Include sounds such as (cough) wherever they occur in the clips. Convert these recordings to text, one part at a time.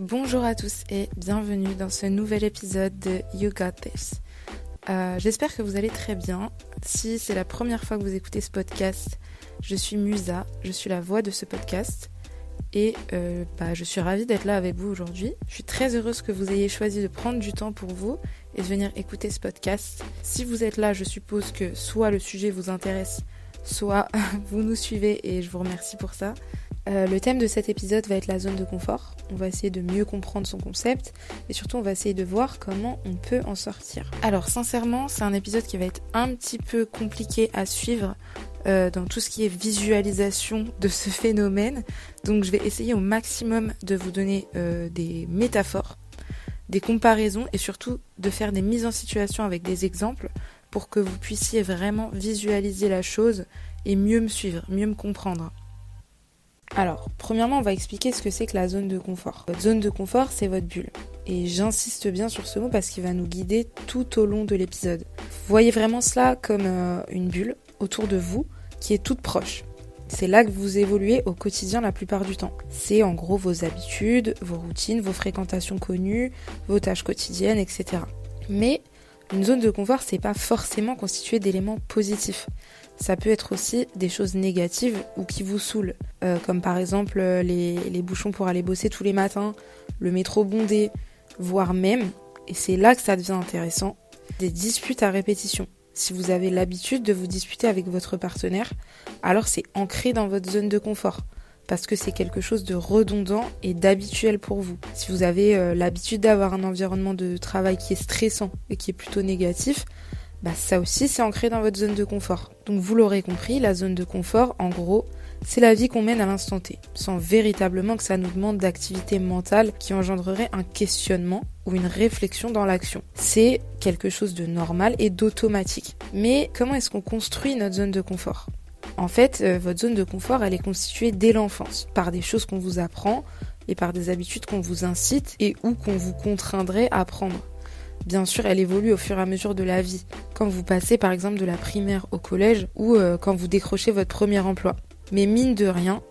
Bonjour à tous et bienvenue dans ce nouvel épisode de You Got This. Euh, J'espère que vous allez très bien. Si c'est la première fois que vous écoutez ce podcast, je suis Musa, je suis la voix de ce podcast et euh, bah, je suis ravie d'être là avec vous aujourd'hui. Je suis très heureuse que vous ayez choisi de prendre du temps pour vous et de venir écouter ce podcast. Si vous êtes là, je suppose que soit le sujet vous intéresse, soit (laughs) vous nous suivez et je vous remercie pour ça. Euh, le thème de cet épisode va être la zone de confort. On va essayer de mieux comprendre son concept et surtout on va essayer de voir comment on peut en sortir. Alors sincèrement, c'est un épisode qui va être un petit peu compliqué à suivre euh, dans tout ce qui est visualisation de ce phénomène. Donc je vais essayer au maximum de vous donner euh, des métaphores, des comparaisons et surtout de faire des mises en situation avec des exemples pour que vous puissiez vraiment visualiser la chose et mieux me suivre, mieux me comprendre. Alors, premièrement, on va expliquer ce que c'est que la zone de confort. Votre zone de confort, c'est votre bulle. Et j'insiste bien sur ce mot parce qu'il va nous guider tout au long de l'épisode. Voyez vraiment cela comme euh, une bulle autour de vous qui est toute proche. C'est là que vous évoluez au quotidien la plupart du temps. C'est en gros vos habitudes, vos routines, vos fréquentations connues, vos tâches quotidiennes, etc. Mais une zone de confort, c'est pas forcément constitué d'éléments positifs. Ça peut être aussi des choses négatives ou qui vous saoulent, euh, comme par exemple euh, les, les, bouchons pour aller bosser tous les matins, le métro bondé, voire même, et c'est là que ça devient intéressant, des disputes à répétition. Si vous avez l'habitude de vous disputer avec votre partenaire, alors c'est ancré dans votre zone de confort, parce que c'est quelque chose de redondant et d'habituel pour vous. Si vous avez euh, l'habitude d'avoir un environnement de travail qui est stressant et qui est plutôt négatif, bah ça aussi c'est ancré dans votre zone de confort. Donc vous l'aurez compris, la zone de confort, en gros, c'est la vie qu'on mène à l'instant T, sans véritablement que ça nous demande d'activité mentale qui engendrerait un questionnement ou une réflexion dans l'action. C'est quelque chose de normal et d'automatique. Mais comment est-ce qu'on construit notre zone de confort? En fait, euh, votre zone de confort, elle est constituée dès l'enfance, par des choses qu'on vous apprend et par des habitudes qu'on vous incite et ou qu'on vous contraindrait à apprendre. Bien sûr, elle évolue au fur et à mesure de la vie, quand vous passez par exemple de la primaire au collège ou euh, quand vous décrochez votre premier emploi. Mais mine de rien,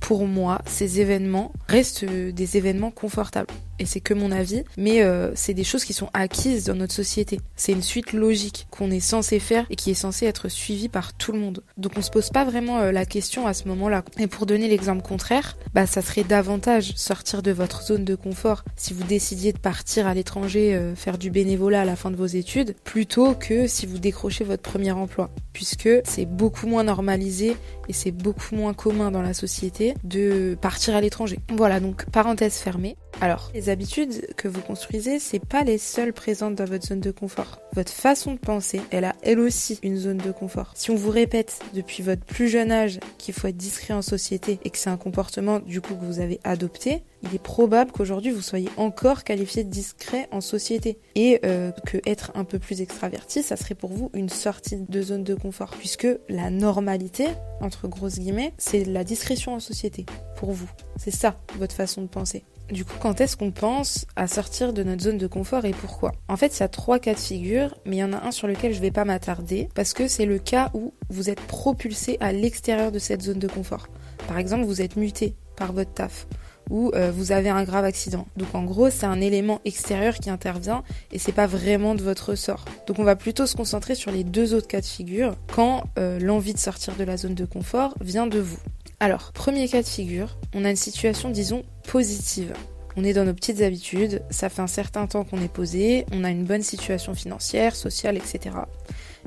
pour moi, ces événements restent euh, des événements confortables et c'est que mon avis, mais euh, c'est des choses qui sont acquises dans notre société. C'est une suite logique qu'on est censé faire et qui est censée être suivie par tout le monde. Donc on se pose pas vraiment euh, la question à ce moment-là. Et pour donner l'exemple contraire, bah ça serait davantage sortir de votre zone de confort si vous décidiez de partir à l'étranger euh, faire du bénévolat à la fin de vos études, plutôt que si vous décrochez votre premier emploi, puisque c'est beaucoup moins normalisé et c'est beaucoup moins commun dans la société de partir à l'étranger. Voilà, donc parenthèse fermée. Alors, les habitudes que vous construisez, c'est pas les seules présentes dans votre zone de confort. Votre façon de penser, elle a elle aussi une zone de confort. Si on vous répète depuis votre plus jeune âge qu'il faut être discret en société et que c'est un comportement du coup que vous avez adopté, il est probable qu'aujourd'hui vous soyez encore qualifié de discret en société et euh, que être un peu plus extraverti, ça serait pour vous une sortie de zone de confort puisque la normalité entre grosses guillemets, c'est la discrétion en société pour vous. C'est ça votre façon de penser. Du coup, quand est-ce qu'on pense à sortir de notre zone de confort et pourquoi? En fait, il y a trois cas de figure, mais il y en a un sur lequel je vais pas m'attarder parce que c'est le cas où vous êtes propulsé à l'extérieur de cette zone de confort. Par exemple, vous êtes muté par votre taf ou euh, vous avez un grave accident. Donc en gros, c'est un élément extérieur qui intervient et c'est pas vraiment de votre sort. Donc on va plutôt se concentrer sur les deux autres cas de figure quand euh, l'envie de sortir de la zone de confort vient de vous. Alors, premier cas de figure, on a une situation, disons, positive. On est dans nos petites habitudes, ça fait un certain temps qu'on est posé, on a une bonne situation financière, sociale, etc.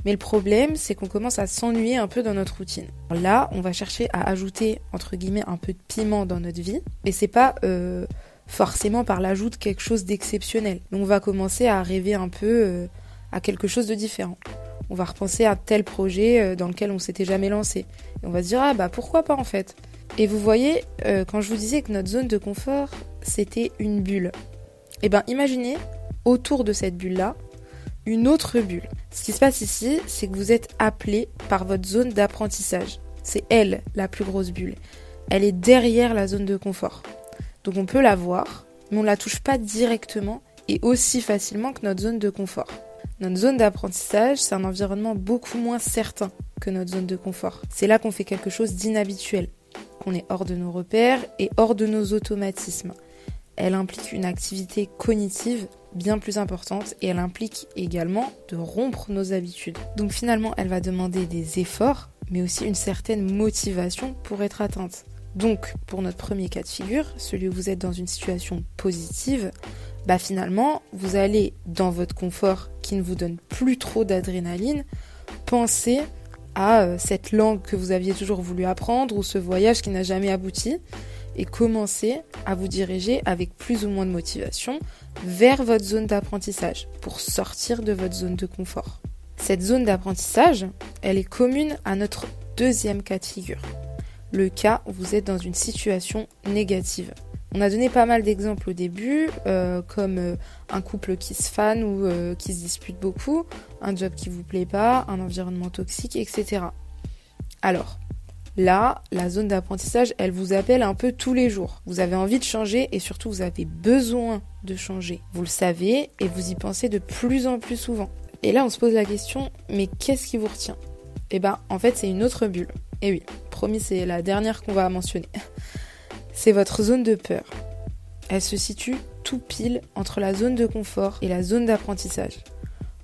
Mais le problème, c'est qu'on commence à s'ennuyer un peu dans notre routine. Là, on va chercher à ajouter, entre guillemets, un peu de piment dans notre vie. Et c'est pas euh, forcément par l'ajout de quelque chose d'exceptionnel. On va commencer à rêver un peu euh, à quelque chose de différent on va repenser à tel projet euh, dans lequel on s'était jamais lancé. Et on va se dire, ah bah pourquoi pas en fait? Et vous voyez, euh, quand je vous disais que notre zone de confort, c'était une bulle. Eh ben imaginez, autour de cette bulle-là, une autre bulle. Ce qui se passe ici, c'est que vous êtes appelé par votre zone d'apprentissage. C'est elle, la plus grosse bulle. Elle est derrière la zone de confort. Donc on peut la voir, mais on ne la touche pas directement et aussi facilement que notre zone de confort. Notre zone d'apprentissage, c'est un environnement beaucoup moins certain que notre zone de confort. C'est là qu'on fait quelque chose d'inhabituel, qu'on est hors de nos repères et hors de nos automatismes. elle implique une activité cognitive bien plus importante et elle implique également de rompre nos habitudes. Donc finalement, elle va demander des efforts, mais aussi une certaine motivation pour être atteinte. Donc, pour notre premier cas de figure, celui où vous êtes dans une situation positive, bah finalement, vous allez dans votre confort qui ne vous donne plus trop d'adrénaline, penser à euh, cette langue que vous aviez toujours voulu apprendre ou ce voyage qui n'a jamais abouti et commencer à vous diriger avec plus ou moins de motivation vers votre zone d'apprentissage pour sortir de votre zone de confort. Cette zone d'apprentissage, elle est commune à notre deuxième cas de figure, le cas où vous êtes dans une situation négative. On a donné pas mal d'exemples au début, euh, comme euh, un couple qui se fane ou euh, qui se dispute beaucoup, un job qui vous plaît pas, un environnement toxique, etc. Alors, là, la zone d'apprentissage, elle vous appelle un peu tous les jours. Vous avez envie de changer et surtout vous avez besoin de changer. Vous le savez et vous y pensez de plus en plus souvent. Et là, on se pose la question, mais qu'est-ce qui vous retient? Eh ben, en fait, c'est une autre bulle. Et oui, promis, c'est la dernière qu'on va mentionner. C'est votre zone de peur. Elle se situe tout pile entre la zone de confort et la zone d'apprentissage.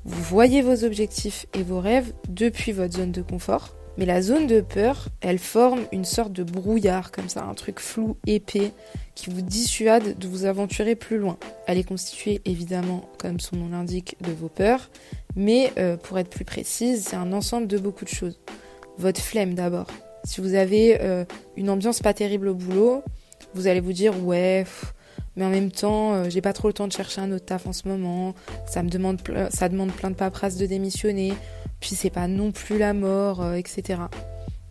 Vous voyez vos objectifs et vos rêves depuis votre zone de confort, mais la zone de peur, elle forme une sorte de brouillard comme ça, un truc flou, épais, qui vous dissuade de vous aventurer plus loin. Elle est constituée évidemment, comme son nom l'indique, de vos peurs, mais euh, pour être plus précise, c'est un ensemble de beaucoup de choses. Votre flemme d'abord. Si vous avez euh, une ambiance pas terrible au boulot, vous allez vous dire ouais, mais en même temps, euh, j'ai pas trop le temps de chercher un autre taf en ce moment. Ça me demande, ça demande plein de paperasse de démissionner. Puis c'est pas non plus la mort, euh, etc.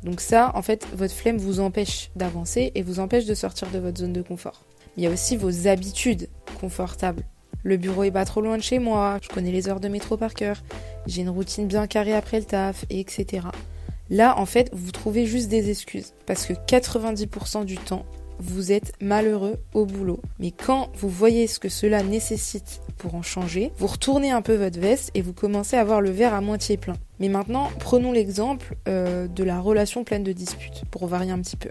Donc ça, en fait, votre flemme vous empêche d'avancer et vous empêche de sortir de votre zone de confort. Il y a aussi vos habitudes confortables. Le bureau est pas trop loin de chez moi, je connais les heures de métro par cœur, j'ai une routine bien carrée après le taf, etc. Là, en fait, vous trouvez juste des excuses. Parce que 90% du temps, vous êtes malheureux au boulot. Mais quand vous voyez ce que cela nécessite pour en changer, vous retournez un peu votre veste et vous commencez à voir le verre à moitié plein. Mais maintenant, prenons l'exemple euh, de la relation pleine de disputes, pour varier un petit peu.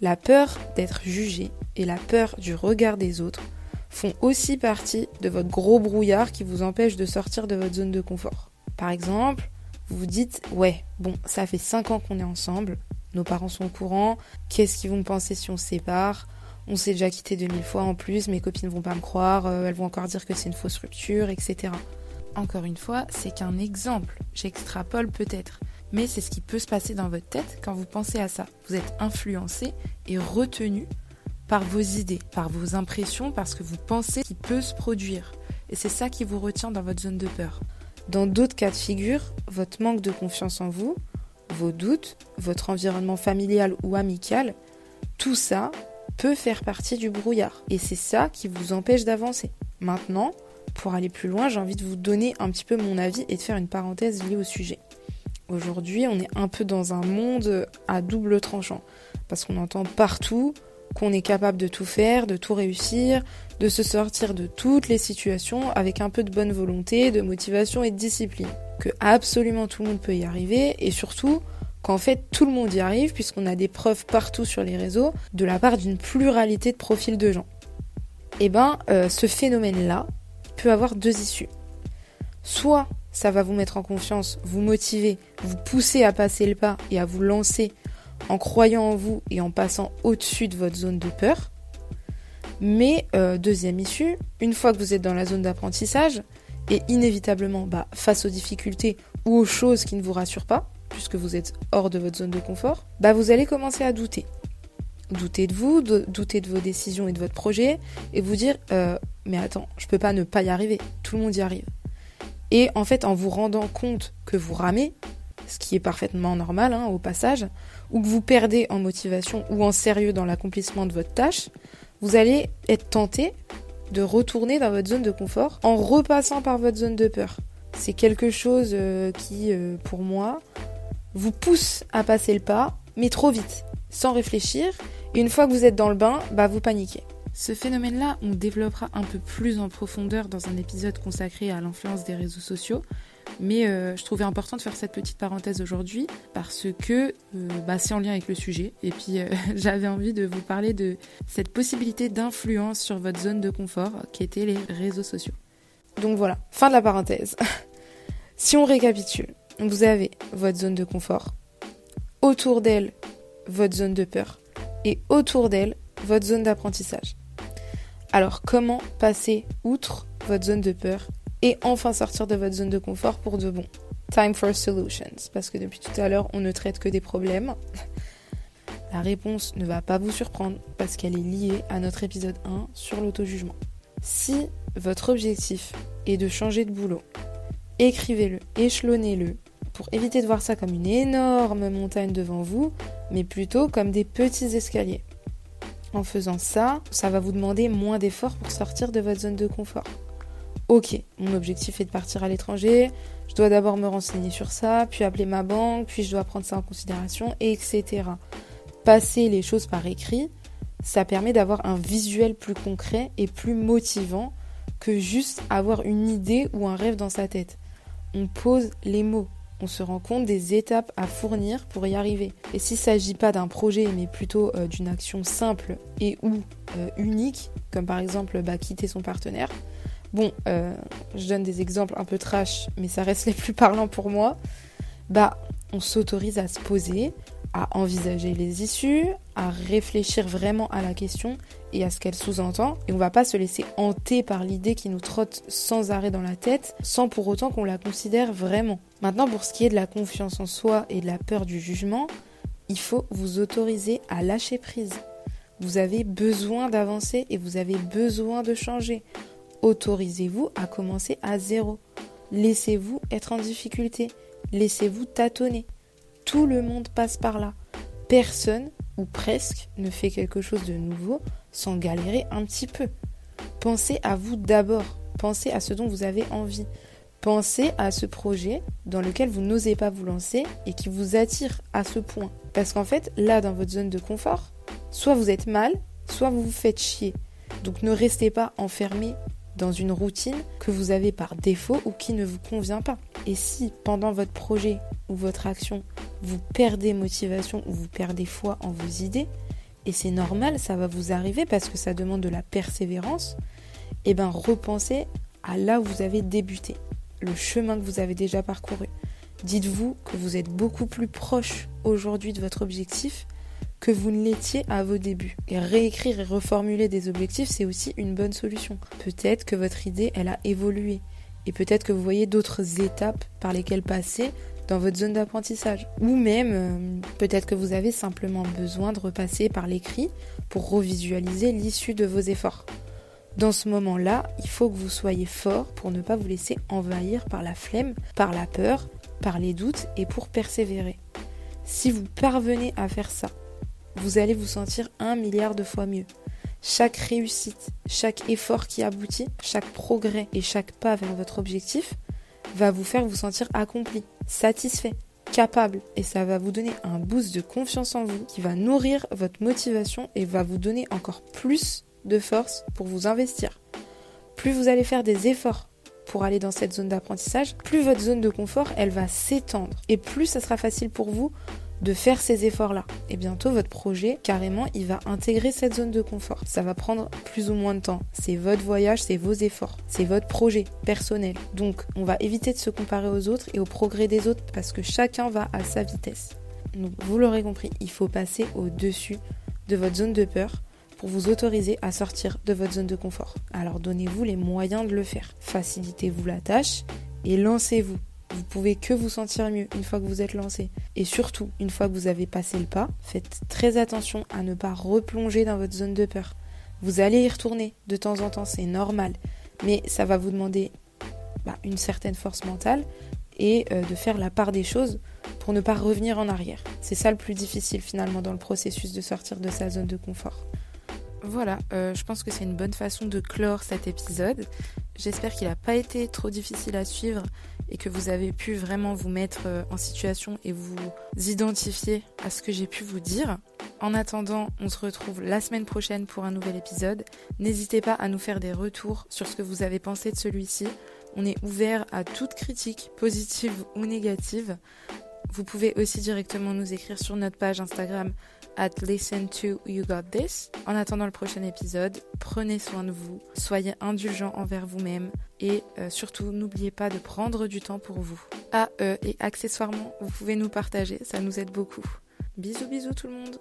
La peur d'être jugé et la peur du regard des autres font aussi partie de votre gros brouillard qui vous empêche de sortir de votre zone de confort. Par exemple, vous vous dites, ouais, bon, ça fait 5 ans qu'on est ensemble, nos parents sont au courant, qu'est-ce qu'ils vont penser si on se sépare? On s'est déjà quitté 2000 fois en plus, mes copines vont pas me croire, euh, elles vont encore dire que c'est une fausse rupture, etc. Encore une fois, c'est qu'un exemple, j'extrapole peut-être, mais c'est ce qui peut se passer dans votre tête quand vous pensez à ça. Vous êtes influencé et retenu par vos idées, par vos impressions, parce que vous pensez qu'il peut se produire. Et c'est ça qui vous retient dans votre zone de peur. Dans d'autres cas de figure, votre manque de confiance en vous, vos doutes, votre environnement familial ou amical, tout ça peut faire partie du brouillard. Et c'est ça qui vous empêche d'avancer. Maintenant, pour aller plus loin, j'ai envie de vous donner un petit peu mon avis et de faire une parenthèse liée au sujet. Aujourd'hui, on est un peu dans un monde à double tranchant. Parce qu'on entend partout qu'on est capable de tout faire, de tout réussir, de se sortir de toutes les situations avec un peu de bonne volonté, de motivation et de discipline. Que absolument tout le monde peut y arriver et surtout qu'en fait tout le monde y arrive puisqu'on a des preuves partout sur les réseaux de la part d'une pluralité de profils de gens. Et eh ben euh, ce phénomène-là peut avoir deux issues. Soit ça va vous mettre en confiance, vous motiver, vous pousser à passer le pas et à vous lancer en croyant en vous et en passant au-dessus de votre zone de peur. Mais euh, deuxième issue, une fois que vous êtes dans la zone d'apprentissage, et inévitablement bah, face aux difficultés ou aux choses qui ne vous rassurent pas, puisque vous êtes hors de votre zone de confort, bah, vous allez commencer à douter. Douter de vous, douter de vos décisions et de votre projet, et vous dire euh, mais attends, je peux pas ne pas y arriver, tout le monde y arrive. Et en fait, en vous rendant compte que vous ramez, ce qui est parfaitement normal hein, au passage, ou que vous perdez en motivation ou en sérieux dans l'accomplissement de votre tâche, vous allez être tenté de retourner dans votre zone de confort en repassant par votre zone de peur. C'est quelque chose euh, qui, euh, pour moi, vous pousse à passer le pas, mais trop vite, sans réfléchir, et une fois que vous êtes dans le bain, bah vous paniquez. Ce phénomène-là, on développera un peu plus en profondeur dans un épisode consacré à l'influence des réseaux sociaux, Mais euh, je trouvais important de faire cette petite parenthèse aujourd'hui parce que euh, bah, c'est en lien avec le sujet. Et puis euh, (laughs) j'avais envie de vous parler de cette possibilité d'influence sur votre zone de confort qui était les réseaux sociaux. Donc voilà, fin de la parenthèse. (laughs) si on récapitule, vous avez votre zone de confort, autour d'elle votre zone de peur et autour d'elle votre zone d'apprentissage. Alors comment passer outre votre zone de peur et enfin sortir de votre zone de confort pour de bon Time for solutions, parce que depuis tout à l'heure on ne traite que des problèmes. La réponse ne va pas vous surprendre parce qu'elle est liée à notre épisode 1 sur l'auto-jugement. Si votre objectif est de changer de boulot, écrivez-le, échelonnez-le, pour éviter de voir ça comme une énorme montagne devant vous, mais plutôt comme des petits escaliers. En faisant ça, ça va vous demander moins d'efforts pour sortir de votre zone de confort. Ok, mon objectif est de partir à l'étranger, je dois d'abord me renseigner sur ça, puis appeler ma banque, puis je dois prendre ça en considération, etc. Passer les choses par écrit, ça permet d'avoir un visuel plus concret et plus motivant que juste avoir une idée ou un rêve dans sa tête. On pose les mots, on se rend compte des étapes à fournir pour y arriver. Et s'il ne s'agit pas d'un projet, mais plutôt euh, d'une action simple et ou euh, unique, comme par exemple bah, quitter son partenaire, bon, euh, je donne des exemples un peu trash, mais ça reste les plus parlants pour moi, bah, on s'autorise à se poser, à envisager les issues, à réfléchir vraiment à la question et à ce qu'elle sous-entend. Et on va pas se laisser hanter par l'idée qui nous trotte sans arrêt dans la tête, sans pour autant qu'on la considère vraiment. Maintenant, pour ce qui est de la confiance en soi et de la peur du jugement, il faut vous autoriser à lâcher prise. Vous avez besoin d'avancer et vous avez besoin de changer. Autorisez-vous à commencer à zéro. Laissez-vous être en difficulté. Laissez-vous tâtonner. Tout le monde passe par là. Personne, ou presque, ne fait quelque chose de nouveau sans galérer un petit peu. Pensez à vous d'abord. Pensez à ce dont vous avez envie. Pensez à ce projet dans lequel vous n'osez pas vous lancer et qui vous attire à ce point. Parce qu'en fait, là, dans votre zone de confort, soit vous êtes mal, soit vous vous faites chier. Donc ne restez pas enfermé dans une routine que vous avez par défaut ou qui ne vous convient pas. Et si pendant votre projet ou votre action, vous perdez motivation ou vous perdez foi en vos idées, et c'est normal, ça va vous arriver parce que ça demande de la persévérance, et eh bien repensez à là où vous avez débuté, le chemin que vous avez déjà parcouru. Dites-vous que vous êtes beaucoup plus proche aujourd'hui de votre objectif que vous ne l'étiez à vos débuts. Et réécrire et reformuler des objectifs, c'est aussi une bonne solution. Peut-être que votre idée, elle a évolué. Et peut-être que vous voyez d'autres étapes par lesquelles passer dans votre zone d'apprentissage. Ou même, euh, peut-être que vous avez simplement besoin de repasser par l'écrit pour revisualiser l'issue de vos efforts. Dans ce moment-là, il faut que vous soyez fort pour ne pas vous laisser envahir par la flemme, par la peur, par les doutes et pour persévérer. Si vous parvenez à faire ça, vous allez vous sentir un milliard de fois mieux. Chaque réussite, chaque effort qui aboutit, chaque progrès et chaque pas vers votre objectif va vous faire vous sentir accompli, satisfait, capable et ça va vous donner un boost de confiance en vous qui va nourrir votre motivation et va vous donner encore plus de force pour vous investir. Plus vous allez faire des efforts pour aller dans cette zone d'apprentissage, plus votre zone de confort, elle va s'étendre et plus ça sera facile pour vous de faire ces efforts-là. Et bientôt, votre projet, carrément, il va intégrer cette zone de confort. Ça va prendre plus ou moins de temps. C'est votre voyage, c'est vos efforts, c'est votre projet personnel. Donc, on va éviter de se comparer aux autres et au progrès des autres parce que chacun va à sa vitesse. Donc, vous l'aurez compris, il faut passer au-dessus de votre zone de peur pour vous autoriser à sortir de votre zone de confort. Alors donnez-vous les moyens de le faire. Facilitez-vous la tâche et lancez-vous. Vous pouvez que vous sentir mieux une fois que vous êtes lancé. Et surtout, une fois que vous avez passé le pas, faites très attention à ne pas replonger dans votre zone de peur. Vous allez y retourner de temps en temps, c'est normal. Mais ça va vous demander bah, une certaine force mentale et euh, de faire la part des choses pour ne pas revenir en arrière. C'est ça le plus difficile finalement dans le processus de sortir de sa zone de confort. Voilà, euh, je pense que c'est une bonne façon de clore cet épisode. J'espère qu'il n'a pas été trop difficile à suivre et que vous avez pu vraiment vous mettre euh, en situation et vous identifier à ce que j'ai pu vous dire. En attendant, on se retrouve la semaine prochaine pour un nouvel épisode. N'hésitez pas à nous faire des retours sur ce que vous avez pensé de celui-ci. On est ouvert à toute critique, positive ou négative. Vous pouvez aussi directement nous écrire sur notre page Instagram at listen to you got this. En attendant le prochain épisode, prenez soin de vous, soyez indulgents envers vous-même et euh, surtout n'oubliez pas de prendre du temps pour vous. Euh, et accessoirement, vous pouvez nous partager, ça nous aide beaucoup. Bisous bisous tout le monde